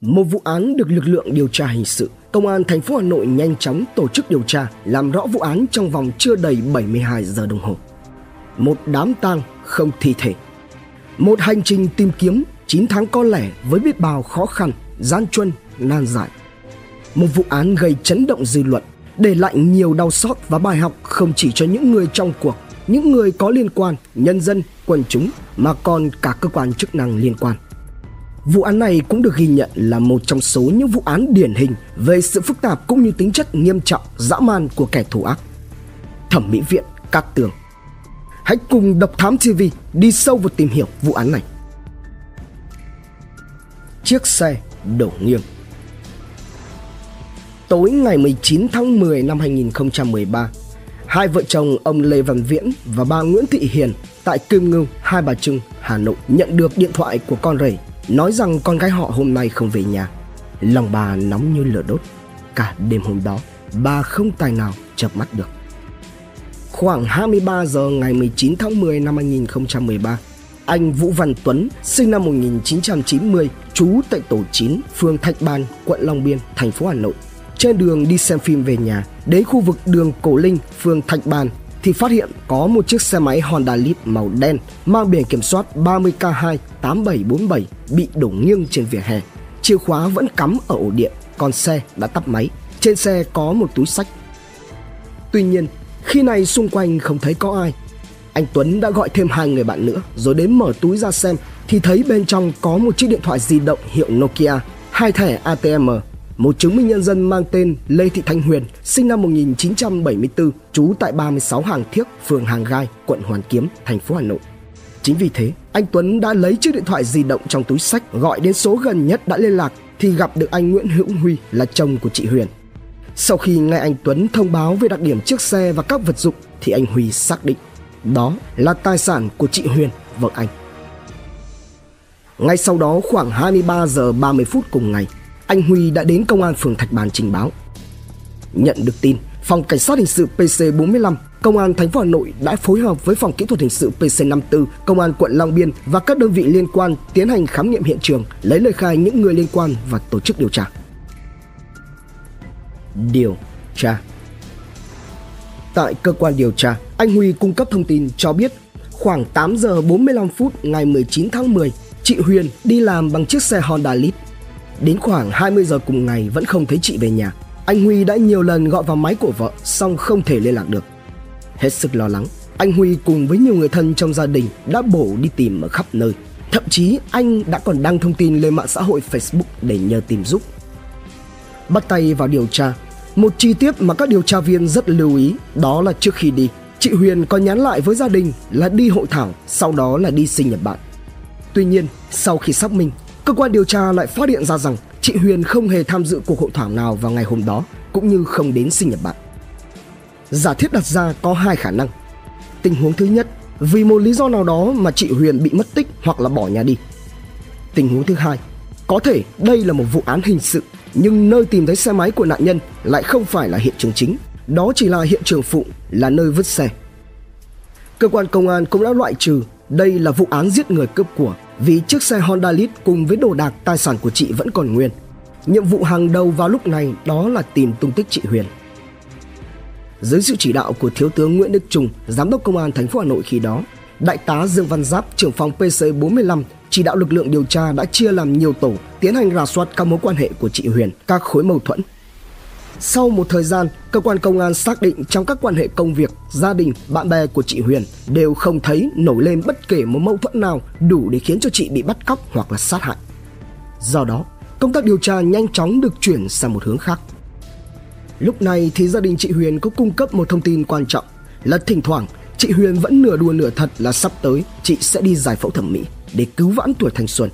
Một vụ án được lực lượng điều tra hình sự, Công an thành phố Hà Nội nhanh chóng tổ chức điều tra, làm rõ vụ án trong vòng chưa đầy 72 giờ đồng hồ. Một đám tang không thi thể. Một hành trình tìm kiếm 9 tháng có lẻ với biết bao khó khăn, gian truân, nan giải. Một vụ án gây chấn động dư luận, để lại nhiều đau xót và bài học không chỉ cho những người trong cuộc, những người có liên quan, nhân dân, quần chúng mà còn cả cơ quan chức năng liên quan. Vụ án này cũng được ghi nhận là một trong số những vụ án điển hình về sự phức tạp cũng như tính chất nghiêm trọng, dã man của kẻ thù ác. Thẩm mỹ viện Cát Tường Hãy cùng Độc Thám TV đi sâu vào tìm hiểu vụ án này. Chiếc xe đổ nghiêng Tối ngày 19 tháng 10 năm 2013, hai vợ chồng ông Lê Văn Viễn và bà Nguyễn Thị Hiền tại Kim Ngưu, Hai Bà Trưng, Hà Nội nhận được điện thoại của con rể nói rằng con gái họ hôm nay không về nhà. Lòng bà nóng như lửa đốt. Cả đêm hôm đó, bà không tài nào chợp mắt được. Khoảng 23 giờ ngày 19 tháng 10 năm 2013, anh Vũ Văn Tuấn, sinh năm 1990, trú tại tổ 9, phường Thạch Ban, quận Long Biên, thành phố Hà Nội. Trên đường đi xem phim về nhà, đến khu vực đường Cổ Linh, phường Thạch Ban thì phát hiện có một chiếc xe máy Honda Lead màu đen mang biển kiểm soát 30K2 8747 bị đổ nghiêng trên vỉa hè. Chìa khóa vẫn cắm ở ổ điện, còn xe đã tắt máy. Trên xe có một túi sách. Tuy nhiên, khi này xung quanh không thấy có ai. Anh Tuấn đã gọi thêm hai người bạn nữa rồi đến mở túi ra xem thì thấy bên trong có một chiếc điện thoại di động hiệu Nokia, hai thẻ ATM một chứng minh nhân dân mang tên Lê Thị Thanh Huyền, sinh năm 1974, trú tại 36 Hàng Thiếc, phường Hàng Gai, quận Hoàn Kiếm, thành phố Hà Nội. Chính vì thế, anh Tuấn đã lấy chiếc điện thoại di động trong túi sách gọi đến số gần nhất đã liên lạc thì gặp được anh Nguyễn Hữu Huy là chồng của chị Huyền. Sau khi nghe anh Tuấn thông báo về đặc điểm chiếc xe và các vật dụng thì anh Huy xác định đó là tài sản của chị Huyền, vợ anh. Ngay sau đó khoảng 23 giờ 30 phút cùng ngày, anh Huy đã đến công an phường Thạch Bàn trình báo. Nhận được tin, phòng cảnh sát hình sự PC45 Công an thành phố Hà Nội đã phối hợp với phòng kỹ thuật hình sự PC54, Công an quận Long Biên và các đơn vị liên quan tiến hành khám nghiệm hiện trường, lấy lời khai những người liên quan và tổ chức điều tra. Điều tra Tại cơ quan điều tra, anh Huy cung cấp thông tin cho biết khoảng 8 giờ 45 phút ngày 19 tháng 10, chị Huyền đi làm bằng chiếc xe Honda Lead Đến khoảng 20 giờ cùng ngày vẫn không thấy chị về nhà. Anh Huy đã nhiều lần gọi vào máy của vợ song không thể liên lạc được. Hết sức lo lắng, anh Huy cùng với nhiều người thân trong gia đình đã bổ đi tìm ở khắp nơi. Thậm chí anh đã còn đăng thông tin lên mạng xã hội Facebook để nhờ tìm giúp. Bắt tay vào điều tra, một chi tiết mà các điều tra viên rất lưu ý đó là trước khi đi, chị Huyền có nhắn lại với gia đình là đi hội thảo, sau đó là đi sinh nhật bạn. Tuy nhiên, sau khi xác minh, cơ quan điều tra lại phát hiện ra rằng chị Huyền không hề tham dự cuộc hội thảo nào vào ngày hôm đó, cũng như không đến sinh nhật bạn. Giả thiết đặt ra có hai khả năng. Tình huống thứ nhất, vì một lý do nào đó mà chị Huyền bị mất tích hoặc là bỏ nhà đi. Tình huống thứ hai, có thể đây là một vụ án hình sự nhưng nơi tìm thấy xe máy của nạn nhân lại không phải là hiện trường chính, đó chỉ là hiện trường phụ, là nơi vứt xe. Cơ quan công an cũng đã loại trừ đây là vụ án giết người cướp của vì chiếc xe Honda Lead cùng với đồ đạc tài sản của chị vẫn còn nguyên. Nhiệm vụ hàng đầu vào lúc này đó là tìm tung tích chị Huyền. Dưới sự chỉ đạo của Thiếu tướng Nguyễn Đức Trung, Giám đốc Công an thành phố Hà Nội khi đó, Đại tá Dương Văn Giáp, trưởng phòng PC45 chỉ đạo lực lượng điều tra đã chia làm nhiều tổ tiến hành rà soát các mối quan hệ của chị Huyền, các khối mâu thuẫn sau một thời gian, cơ quan công an xác định trong các quan hệ công việc, gia đình, bạn bè của chị Huyền đều không thấy nổi lên bất kể một mâu thuẫn nào đủ để khiến cho chị bị bắt cóc hoặc là sát hại. Do đó, công tác điều tra nhanh chóng được chuyển sang một hướng khác. Lúc này thì gia đình chị Huyền có cung cấp một thông tin quan trọng là thỉnh thoảng chị Huyền vẫn nửa đùa nửa thật là sắp tới chị sẽ đi giải phẫu thẩm mỹ để cứu vãn tuổi thanh xuân.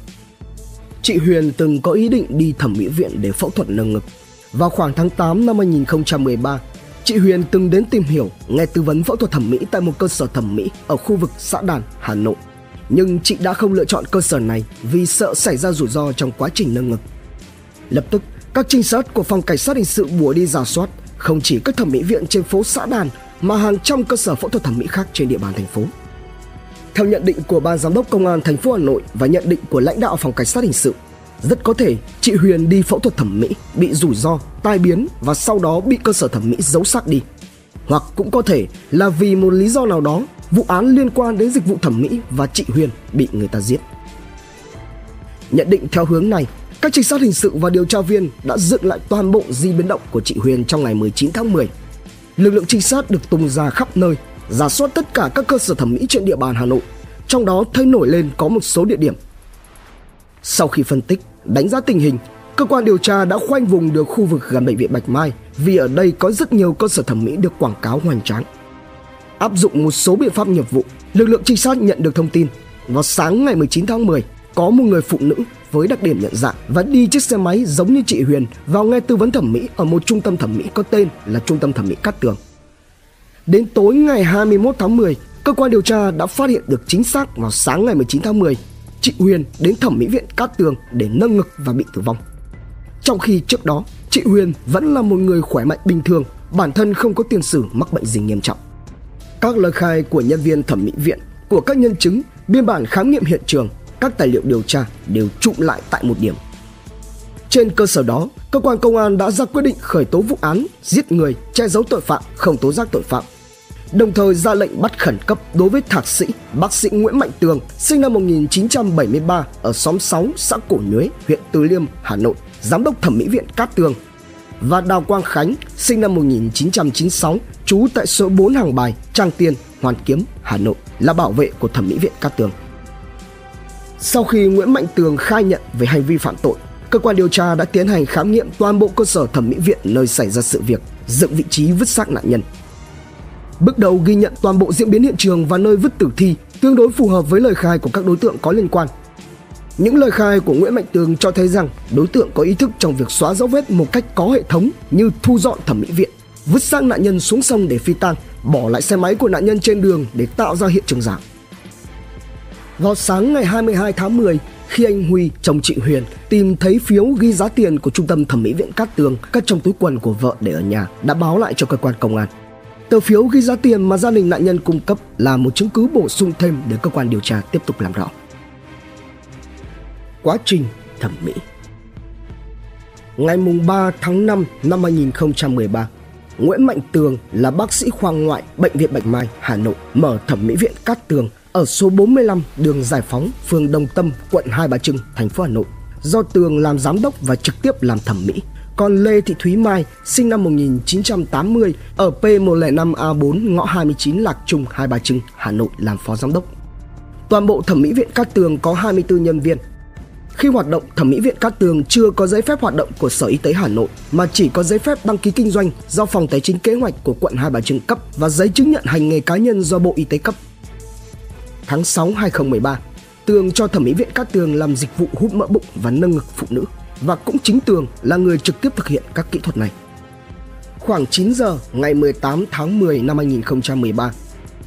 Chị Huyền từng có ý định đi thẩm mỹ viện để phẫu thuật nâng ngực vào khoảng tháng 8 năm 2013, chị Huyền từng đến tìm hiểu, nghe tư vấn phẫu thuật thẩm mỹ tại một cơ sở thẩm mỹ ở khu vực xã Đàn, Hà Nội. Nhưng chị đã không lựa chọn cơ sở này vì sợ xảy ra rủi ro trong quá trình nâng ngực. Lập tức, các trinh sát của phòng cảnh sát hình sự bùa đi giả soát không chỉ các thẩm mỹ viện trên phố xã Đàn mà hàng trăm cơ sở phẫu thuật thẩm mỹ khác trên địa bàn thành phố. Theo nhận định của ban giám đốc công an thành phố Hà Nội và nhận định của lãnh đạo phòng cảnh sát hình sự, rất có thể chị Huyền đi phẫu thuật thẩm mỹ, bị rủi ro, tai biến và sau đó bị cơ sở thẩm mỹ giấu xác đi. Hoặc cũng có thể là vì một lý do nào đó, vụ án liên quan đến dịch vụ thẩm mỹ và chị Huyền bị người ta giết. Nhận định theo hướng này, các trinh sát hình sự và điều tra viên đã dựng lại toàn bộ di biến động của chị Huyền trong ngày 19 tháng 10. Lực lượng trinh sát được tung ra khắp nơi, giả soát tất cả các cơ sở thẩm mỹ trên địa bàn Hà Nội, trong đó thấy nổi lên có một số địa điểm. Sau khi phân tích, đánh giá tình hình, cơ quan điều tra đã khoanh vùng được khu vực gần bệnh viện Bạch Mai vì ở đây có rất nhiều cơ sở thẩm mỹ được quảng cáo hoành tráng. Áp dụng một số biện pháp nghiệp vụ, lực lượng trinh sát nhận được thông tin vào sáng ngày 19 tháng 10 có một người phụ nữ với đặc điểm nhận dạng và đi chiếc xe máy giống như chị Huyền vào nghe tư vấn thẩm mỹ ở một trung tâm thẩm mỹ có tên là Trung tâm thẩm mỹ Cát Tường. Đến tối ngày 21 tháng 10, cơ quan điều tra đã phát hiện được chính xác vào sáng ngày 19 tháng 10, chị Huyền đến thẩm mỹ viện Cát Tường để nâng ngực và bị tử vong. Trong khi trước đó, chị Huyền vẫn là một người khỏe mạnh bình thường, bản thân không có tiền sử mắc bệnh gì nghiêm trọng. Các lời khai của nhân viên thẩm mỹ viện, của các nhân chứng, biên bản khám nghiệm hiện trường các tài liệu điều tra đều trụm lại tại một điểm. Trên cơ sở đó, cơ quan công an đã ra quyết định khởi tố vụ án giết người, che giấu tội phạm, không tố giác tội phạm. Đồng thời ra lệnh bắt khẩn cấp đối với thạc sĩ bác sĩ Nguyễn Mạnh Tường, sinh năm 1973 ở xóm 6, xã Cổ Nhuế, huyện Từ Liêm, Hà Nội, giám đốc thẩm mỹ viện Cát Tường và Đào Quang Khánh, sinh năm 1996, trú tại số 4 Hàng Bài, Trang Tiên, Hoàn Kiếm, Hà Nội, là bảo vệ của thẩm mỹ viện Cát Tường. Sau khi Nguyễn Mạnh Tường khai nhận về hành vi phạm tội, cơ quan điều tra đã tiến hành khám nghiệm toàn bộ cơ sở thẩm mỹ viện nơi xảy ra sự việc, dựng vị trí vứt xác nạn nhân. Bước đầu ghi nhận toàn bộ diễn biến hiện trường và nơi vứt tử thi tương đối phù hợp với lời khai của các đối tượng có liên quan. Những lời khai của Nguyễn Mạnh Tường cho thấy rằng đối tượng có ý thức trong việc xóa dấu vết một cách có hệ thống như thu dọn thẩm mỹ viện, vứt xác nạn nhân xuống sông để phi tang, bỏ lại xe máy của nạn nhân trên đường để tạo ra hiện trường giả. Vào sáng ngày 22 tháng 10, khi anh Huy, chồng chị Huyền, tìm thấy phiếu ghi giá tiền của trung tâm thẩm mỹ viện Cát Tường cất trong túi quần của vợ để ở nhà, đã báo lại cho cơ quan công an. Tờ phiếu ghi giá tiền mà gia đình nạn nhân cung cấp là một chứng cứ bổ sung thêm để cơ quan điều tra tiếp tục làm rõ. Quá trình thẩm mỹ Ngày 3 tháng 5 năm 2013, Nguyễn Mạnh Tường là bác sĩ khoa ngoại Bệnh viện Bạch Mai, Hà Nội mở thẩm mỹ viện Cát Tường ở số 45 đường Giải Phóng, phường Đồng Tâm, quận Hai Bà Trưng, thành phố Hà Nội, do Tường làm giám đốc và trực tiếp làm thẩm mỹ. Còn Lê Thị Thúy Mai, sinh năm 1980, ở P105A4 ngõ 29 Lạc Trung, Hai Bà Trưng, Hà Nội làm phó giám đốc. Toàn bộ thẩm mỹ viện Cát Tường có 24 nhân viên. Khi hoạt động, thẩm mỹ viện Cát Tường chưa có giấy phép hoạt động của Sở Y tế Hà Nội mà chỉ có giấy phép đăng ký kinh doanh do Phòng Tài chính Kế hoạch của quận Hai Bà Trưng cấp và giấy chứng nhận hành nghề cá nhân do Bộ Y tế cấp tháng 6 2013, Tường cho thẩm mỹ viện Cát Tường làm dịch vụ hút mỡ bụng và nâng ngực phụ nữ và cũng chính Tường là người trực tiếp thực hiện các kỹ thuật này. Khoảng 9 giờ ngày 18 tháng 10 năm 2013,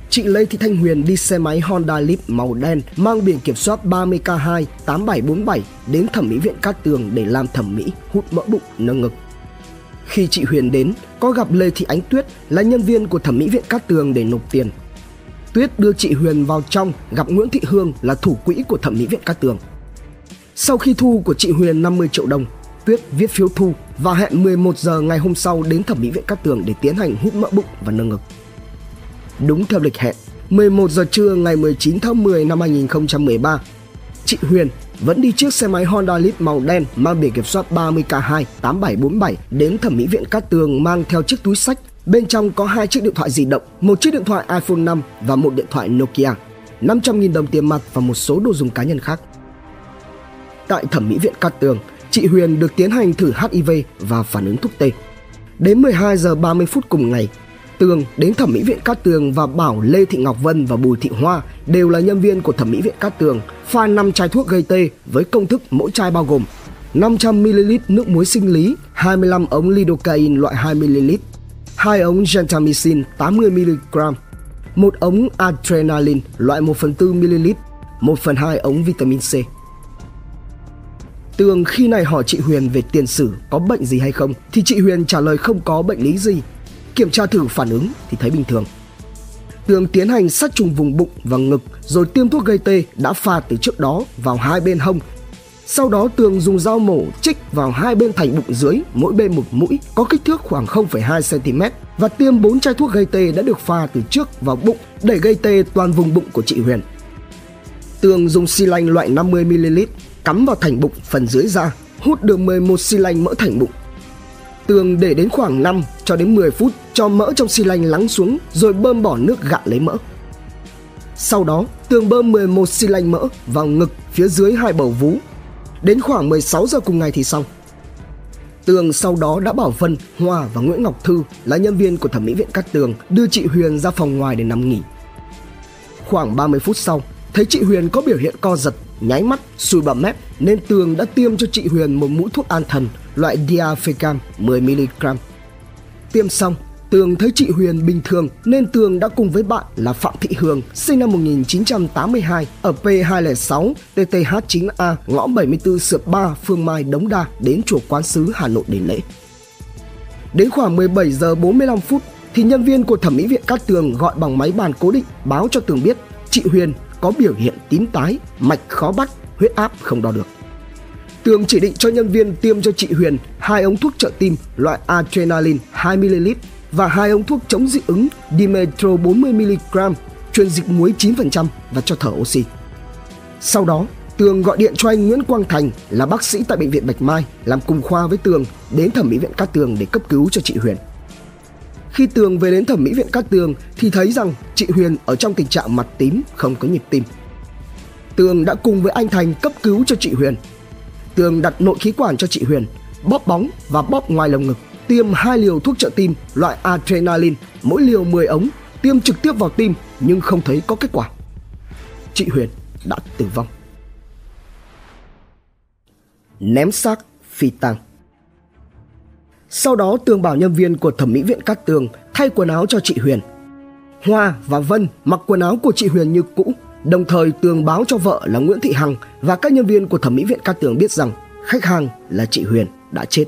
chị Lê Thị Thanh Huyền đi xe máy Honda Leap màu đen mang biển kiểm soát 30K2 8747 đến thẩm mỹ viện Cát Tường để làm thẩm mỹ hút mỡ bụng nâng ngực. Khi chị Huyền đến, có gặp Lê Thị Ánh Tuyết là nhân viên của thẩm mỹ viện Cát Tường để nộp tiền Tuyết đưa chị Huyền vào trong gặp Nguyễn Thị Hương là thủ quỹ của thẩm mỹ viện Cát Tường. Sau khi thu của chị Huyền 50 triệu đồng, Tuyết viết phiếu thu và hẹn 11 giờ ngày hôm sau đến thẩm mỹ viện Cát Tường để tiến hành hút mỡ bụng và nâng ngực. Đúng theo lịch hẹn, 11 giờ trưa ngày 19 tháng 10 năm 2013, chị Huyền vẫn đi chiếc xe máy Honda Lead màu đen mang biển kiểm soát 30K2 8747 đến thẩm mỹ viện Cát Tường mang theo chiếc túi sách Bên trong có hai chiếc điện thoại di động, một chiếc điện thoại iPhone 5 và một điện thoại Nokia, 500.000 đồng tiền mặt và một số đồ dùng cá nhân khác. Tại thẩm mỹ viện Cát Tường, chị Huyền được tiến hành thử HIV và phản ứng thuốc tê. Đến 12 giờ 30 phút cùng ngày, Tường đến thẩm mỹ viện Cát Tường và bảo Lê Thị Ngọc Vân và Bùi Thị Hoa đều là nhân viên của thẩm mỹ viện Cát Tường pha 5 chai thuốc gây tê với công thức mỗi chai bao gồm 500ml nước muối sinh lý, 25 ống lidocaine loại 2ml, 2 ống gentamicin 80mg, 1 ống adrenaline loại 1 phần 4 ml, 1 phần 2 ống vitamin C. Tường khi này hỏi chị Huyền về tiền sử có bệnh gì hay không thì chị Huyền trả lời không có bệnh lý gì. Kiểm tra thử phản ứng thì thấy bình thường. Tường tiến hành sát trùng vùng bụng và ngực rồi tiêm thuốc gây tê đã pha từ trước đó vào hai bên hông. Sau đó Tường dùng dao mổ chích vào hai bên thành bụng dưới, mỗi bên một mũi, có kích thước khoảng 0,2 cm và tiêm 4 chai thuốc gây tê đã được pha từ trước vào bụng để gây tê toàn vùng bụng của chị Huyền. Tường dùng xi lanh loại 50ml cắm vào thành bụng phần dưới da, hút được 11 xi lanh mỡ thành bụng. Tường để đến khoảng 5 cho đến 10 phút cho mỡ trong xi lanh lắng xuống rồi bơm bỏ nước gạn lấy mỡ. Sau đó, Tường bơm 11 xi lanh mỡ vào ngực phía dưới hai bầu vú. Đến khoảng 16 giờ cùng ngày thì xong. Tường sau đó đã bảo Vân, Hoa và Nguyễn Ngọc Thư là nhân viên của thẩm mỹ viện Cát Tường đưa chị Huyền ra phòng ngoài để nằm nghỉ. Khoảng 30 phút sau, thấy chị Huyền có biểu hiện co giật, nháy mắt, sùi bầm mép nên Tường đã tiêm cho chị Huyền một mũi thuốc an thần loại diafecam 10mg. Tiêm xong, Tường thấy chị Huyền bình thường nên Tường đã cùng với bạn là Phạm Thị Hương sinh năm 1982 ở P206 TTH9A ngõ 74 Sượp 3 Phương Mai Đống Đa đến chùa Quán Sứ Hà Nội để lễ. Đến khoảng 17 giờ 45 phút thì nhân viên của thẩm mỹ viện Cát Tường gọi bằng máy bàn cố định báo cho Tường biết chị Huyền có biểu hiện tím tái, mạch khó bắt, huyết áp không đo được. Tường chỉ định cho nhân viên tiêm cho chị Huyền hai ống thuốc trợ tim loại adrenaline 2ml và hai ống thuốc chống dị ứng Dimetro 40mg, truyền dịch muối 9% và cho thở oxy. Sau đó, Tường gọi điện cho anh Nguyễn Quang Thành là bác sĩ tại bệnh viện Bạch Mai làm cùng khoa với Tường đến thẩm mỹ viện Cát Tường để cấp cứu cho chị Huyền. Khi Tường về đến thẩm mỹ viện Cát Tường thì thấy rằng chị Huyền ở trong tình trạng mặt tím, không có nhịp tim. Tường đã cùng với anh Thành cấp cứu cho chị Huyền. Tường đặt nội khí quản cho chị Huyền, bóp bóng và bóp ngoài lồng ngực tiêm hai liều thuốc trợ tim loại adrenaline, mỗi liều 10 ống, tiêm trực tiếp vào tim nhưng không thấy có kết quả. Chị Huyền đã tử vong. Ném xác phi tang. Sau đó Tường bảo nhân viên của thẩm mỹ viện Cát Tường thay quần áo cho chị Huyền. Hoa và Vân mặc quần áo của chị Huyền như cũ, đồng thời Tường báo cho vợ là Nguyễn Thị Hằng và các nhân viên của thẩm mỹ viện Cát Tường biết rằng khách hàng là chị Huyền đã chết.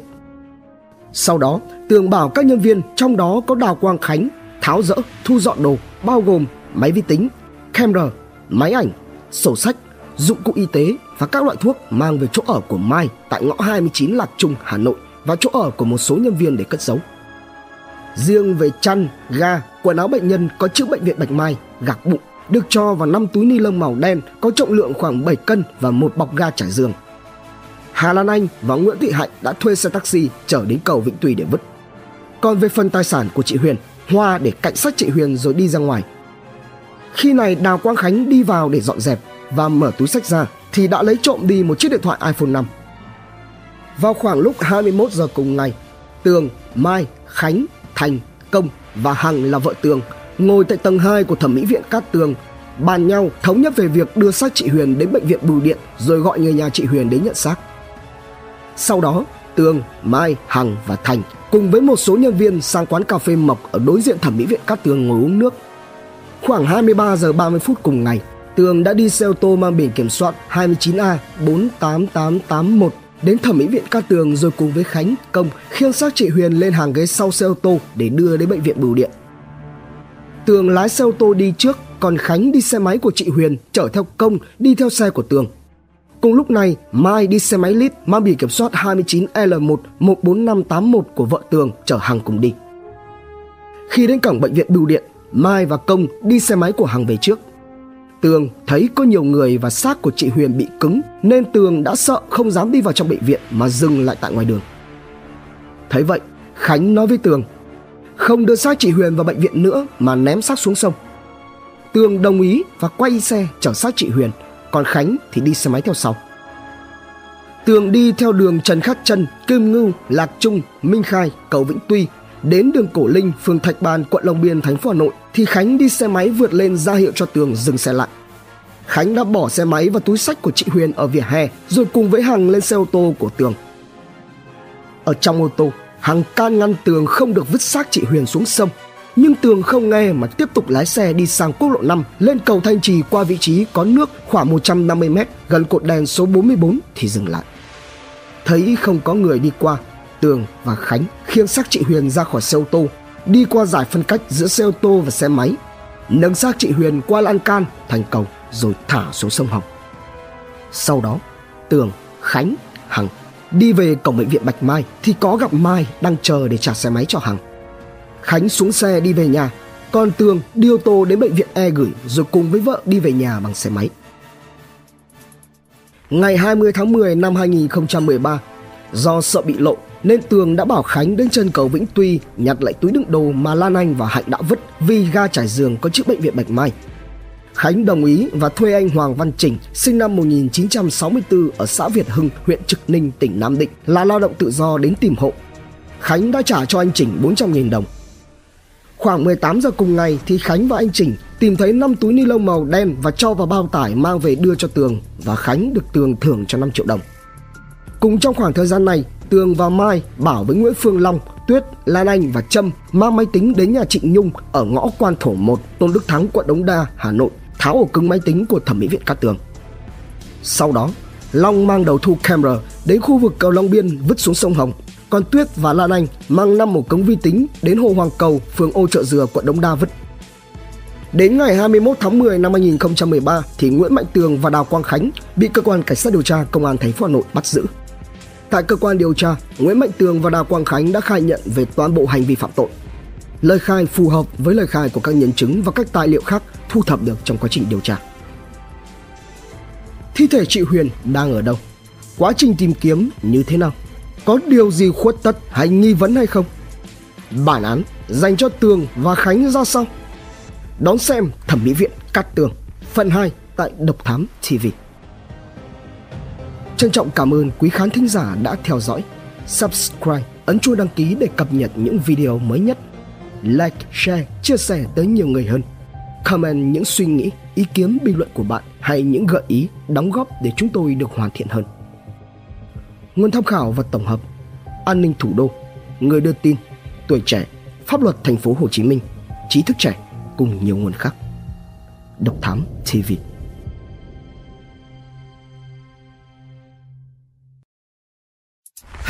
Sau đó, Tường bảo các nhân viên trong đó có Đào Quang Khánh tháo rỡ, thu dọn đồ bao gồm máy vi tính, camera, máy ảnh, sổ sách, dụng cụ y tế và các loại thuốc mang về chỗ ở của Mai tại ngõ 29 Lạc Trung, Hà Nội và chỗ ở của một số nhân viên để cất giấu. Riêng về chăn, ga, quần áo bệnh nhân có chữ bệnh viện Bạch Mai, gạc bụng được cho vào 5 túi ni lông màu đen có trọng lượng khoảng 7 cân và một bọc ga trải giường. Hà Lan Anh và Nguyễn Thị Hạnh đã thuê xe taxi chở đến cầu Vĩnh Tùy để vứt. Còn về phần tài sản của chị Huyền, Hoa để cạnh sát chị Huyền rồi đi ra ngoài. Khi này Đào Quang Khánh đi vào để dọn dẹp và mở túi sách ra thì đã lấy trộm đi một chiếc điện thoại iPhone 5. Vào khoảng lúc 21 giờ cùng ngày, Tường, Mai, Khánh, Thành, Công và Hằng là vợ Tường ngồi tại tầng 2 của thẩm mỹ viện Cát Tường bàn nhau thống nhất về việc đưa xác chị Huyền đến bệnh viện Bưu Điện rồi gọi người nhà chị Huyền đến nhận xác. Sau đó, Tường, Mai, Hằng và Thành cùng với một số nhân viên sang quán cà phê Mộc ở đối diện thẩm mỹ viện Cát Tường ngồi uống nước. Khoảng 23 giờ 30 phút cùng ngày, Tường đã đi xe ô tô mang biển kiểm soát 29A 48881 đến thẩm mỹ viện ca Tường rồi cùng với Khánh, Công khiêng xác chị Huyền lên hàng ghế sau xe ô tô để đưa đến bệnh viện Bưu Điện. Tường lái xe ô tô đi trước, còn Khánh đi xe máy của chị Huyền chở theo Công đi theo xe của Tường. Cùng lúc này, Mai đi xe máy lít mang biển kiểm soát 29L1 14581 của vợ Tường chở hàng cùng đi. Khi đến cổng bệnh viện Bưu Điện, Mai và Công đi xe máy của Hằng về trước. Tường thấy có nhiều người và xác của chị Huyền bị cứng nên Tường đã sợ không dám đi vào trong bệnh viện mà dừng lại tại ngoài đường. Thấy vậy, Khánh nói với Tường không đưa xác chị Huyền vào bệnh viện nữa mà ném xác xuống sông. Tường đồng ý và quay xe chở xác chị Huyền còn Khánh thì đi xe máy theo sau. Tường đi theo đường Trần Khắc Trân, Kim Ngưu, Lạc Trung, Minh Khai, cầu Vĩnh Tuy đến đường Cổ Linh, phường Thạch Bàn, quận Long Biên, thành phố Hà Nội thì Khánh đi xe máy vượt lên ra hiệu cho Tường dừng xe lại. Khánh đã bỏ xe máy và túi sách của chị Huyền ở vỉa hè rồi cùng với Hằng lên xe ô tô của Tường. Ở trong ô tô, Hằng can ngăn Tường không được vứt xác chị Huyền xuống sông nhưng Tường không nghe mà tiếp tục lái xe đi sang quốc lộ 5 lên cầu Thanh Trì qua vị trí có nước khoảng 150 m gần cột đèn số 44 thì dừng lại. Thấy không có người đi qua, Tường và Khánh khiêng xác chị Huyền ra khỏi xe ô tô, đi qua giải phân cách giữa xe ô tô và xe máy, nâng xác chị Huyền qua lan can thành cầu rồi thả xuống sông Hồng. Sau đó, Tường, Khánh, Hằng đi về cổng bệnh viện Bạch Mai thì có gặp Mai đang chờ để trả xe máy cho Hằng. Khánh xuống xe đi về nhà, còn Tường đi ô tô đến bệnh viện E gửi rồi cùng với vợ đi về nhà bằng xe máy. Ngày 20 tháng 10 năm 2013, do sợ bị lộ nên Tường đã bảo Khánh đến chân cầu Vĩnh Tuy nhặt lại túi đựng đồ mà Lan Anh và Hạnh đã vứt vì ga trải giường có chữ bệnh viện Bạch Mai. Khánh đồng ý và thuê anh Hoàng Văn Trình, sinh năm 1964 ở xã Việt Hưng, huyện Trực Ninh, tỉnh Nam Định, là lao động tự do đến tìm hộ. Khánh đã trả cho anh Trình 400.000 đồng. Khoảng 18 giờ cùng ngày thì Khánh và anh Trình tìm thấy 5 túi ni lông màu đen và cho vào bao tải mang về đưa cho Tường và Khánh được Tường thưởng cho 5 triệu đồng. Cùng trong khoảng thời gian này, Tường và Mai bảo với Nguyễn Phương Long, Tuyết, Lan Anh và Trâm mang máy tính đến nhà Trịnh Nhung ở ngõ Quan Thổ 1, Tôn Đức Thắng, quận Đống Đa, Hà Nội, tháo ổ cứng máy tính của thẩm mỹ viện Cát Tường. Sau đó, Long mang đầu thu camera đến khu vực cầu Long Biên vứt xuống sông Hồng. Còn Tuyết và Lan Anh mang năm ổ cứng vi tính đến hồ Hoàng Cầu, phường Ô Chợ Dừa, quận Đống Đa vứt. Đến ngày 21 tháng 10 năm 2013 thì Nguyễn Mạnh Tường và Đào Quang Khánh bị cơ quan cảnh sát điều tra công an thành phố Hà Nội bắt giữ. Tại cơ quan điều tra, Nguyễn Mạnh Tường và Đào Quang Khánh đã khai nhận về toàn bộ hành vi phạm tội. Lời khai phù hợp với lời khai của các nhân chứng và các tài liệu khác thu thập được trong quá trình điều tra. Thi thể chị Huyền đang ở đâu? Quá trình tìm kiếm như thế nào? Có điều gì khuất tất hay nghi vấn hay không? Bản án dành cho Tường và Khánh ra sao? Đón xem Thẩm mỹ viện Cát Tường phần 2 tại Độc Thám TV. Trân trọng cảm ơn quý khán thính giả đã theo dõi. Subscribe, ấn chuông đăng ký để cập nhật những video mới nhất. Like, share, chia sẻ tới nhiều người hơn. Comment những suy nghĩ, ý kiến bình luận của bạn hay những gợi ý, đóng góp để chúng tôi được hoàn thiện hơn. Nguồn tham khảo và tổng hợp An ninh thủ đô Người đưa tin Tuổi trẻ Pháp luật thành phố Hồ Chí Minh Trí thức trẻ cùng nhiều nguồn khác Độc Thám TV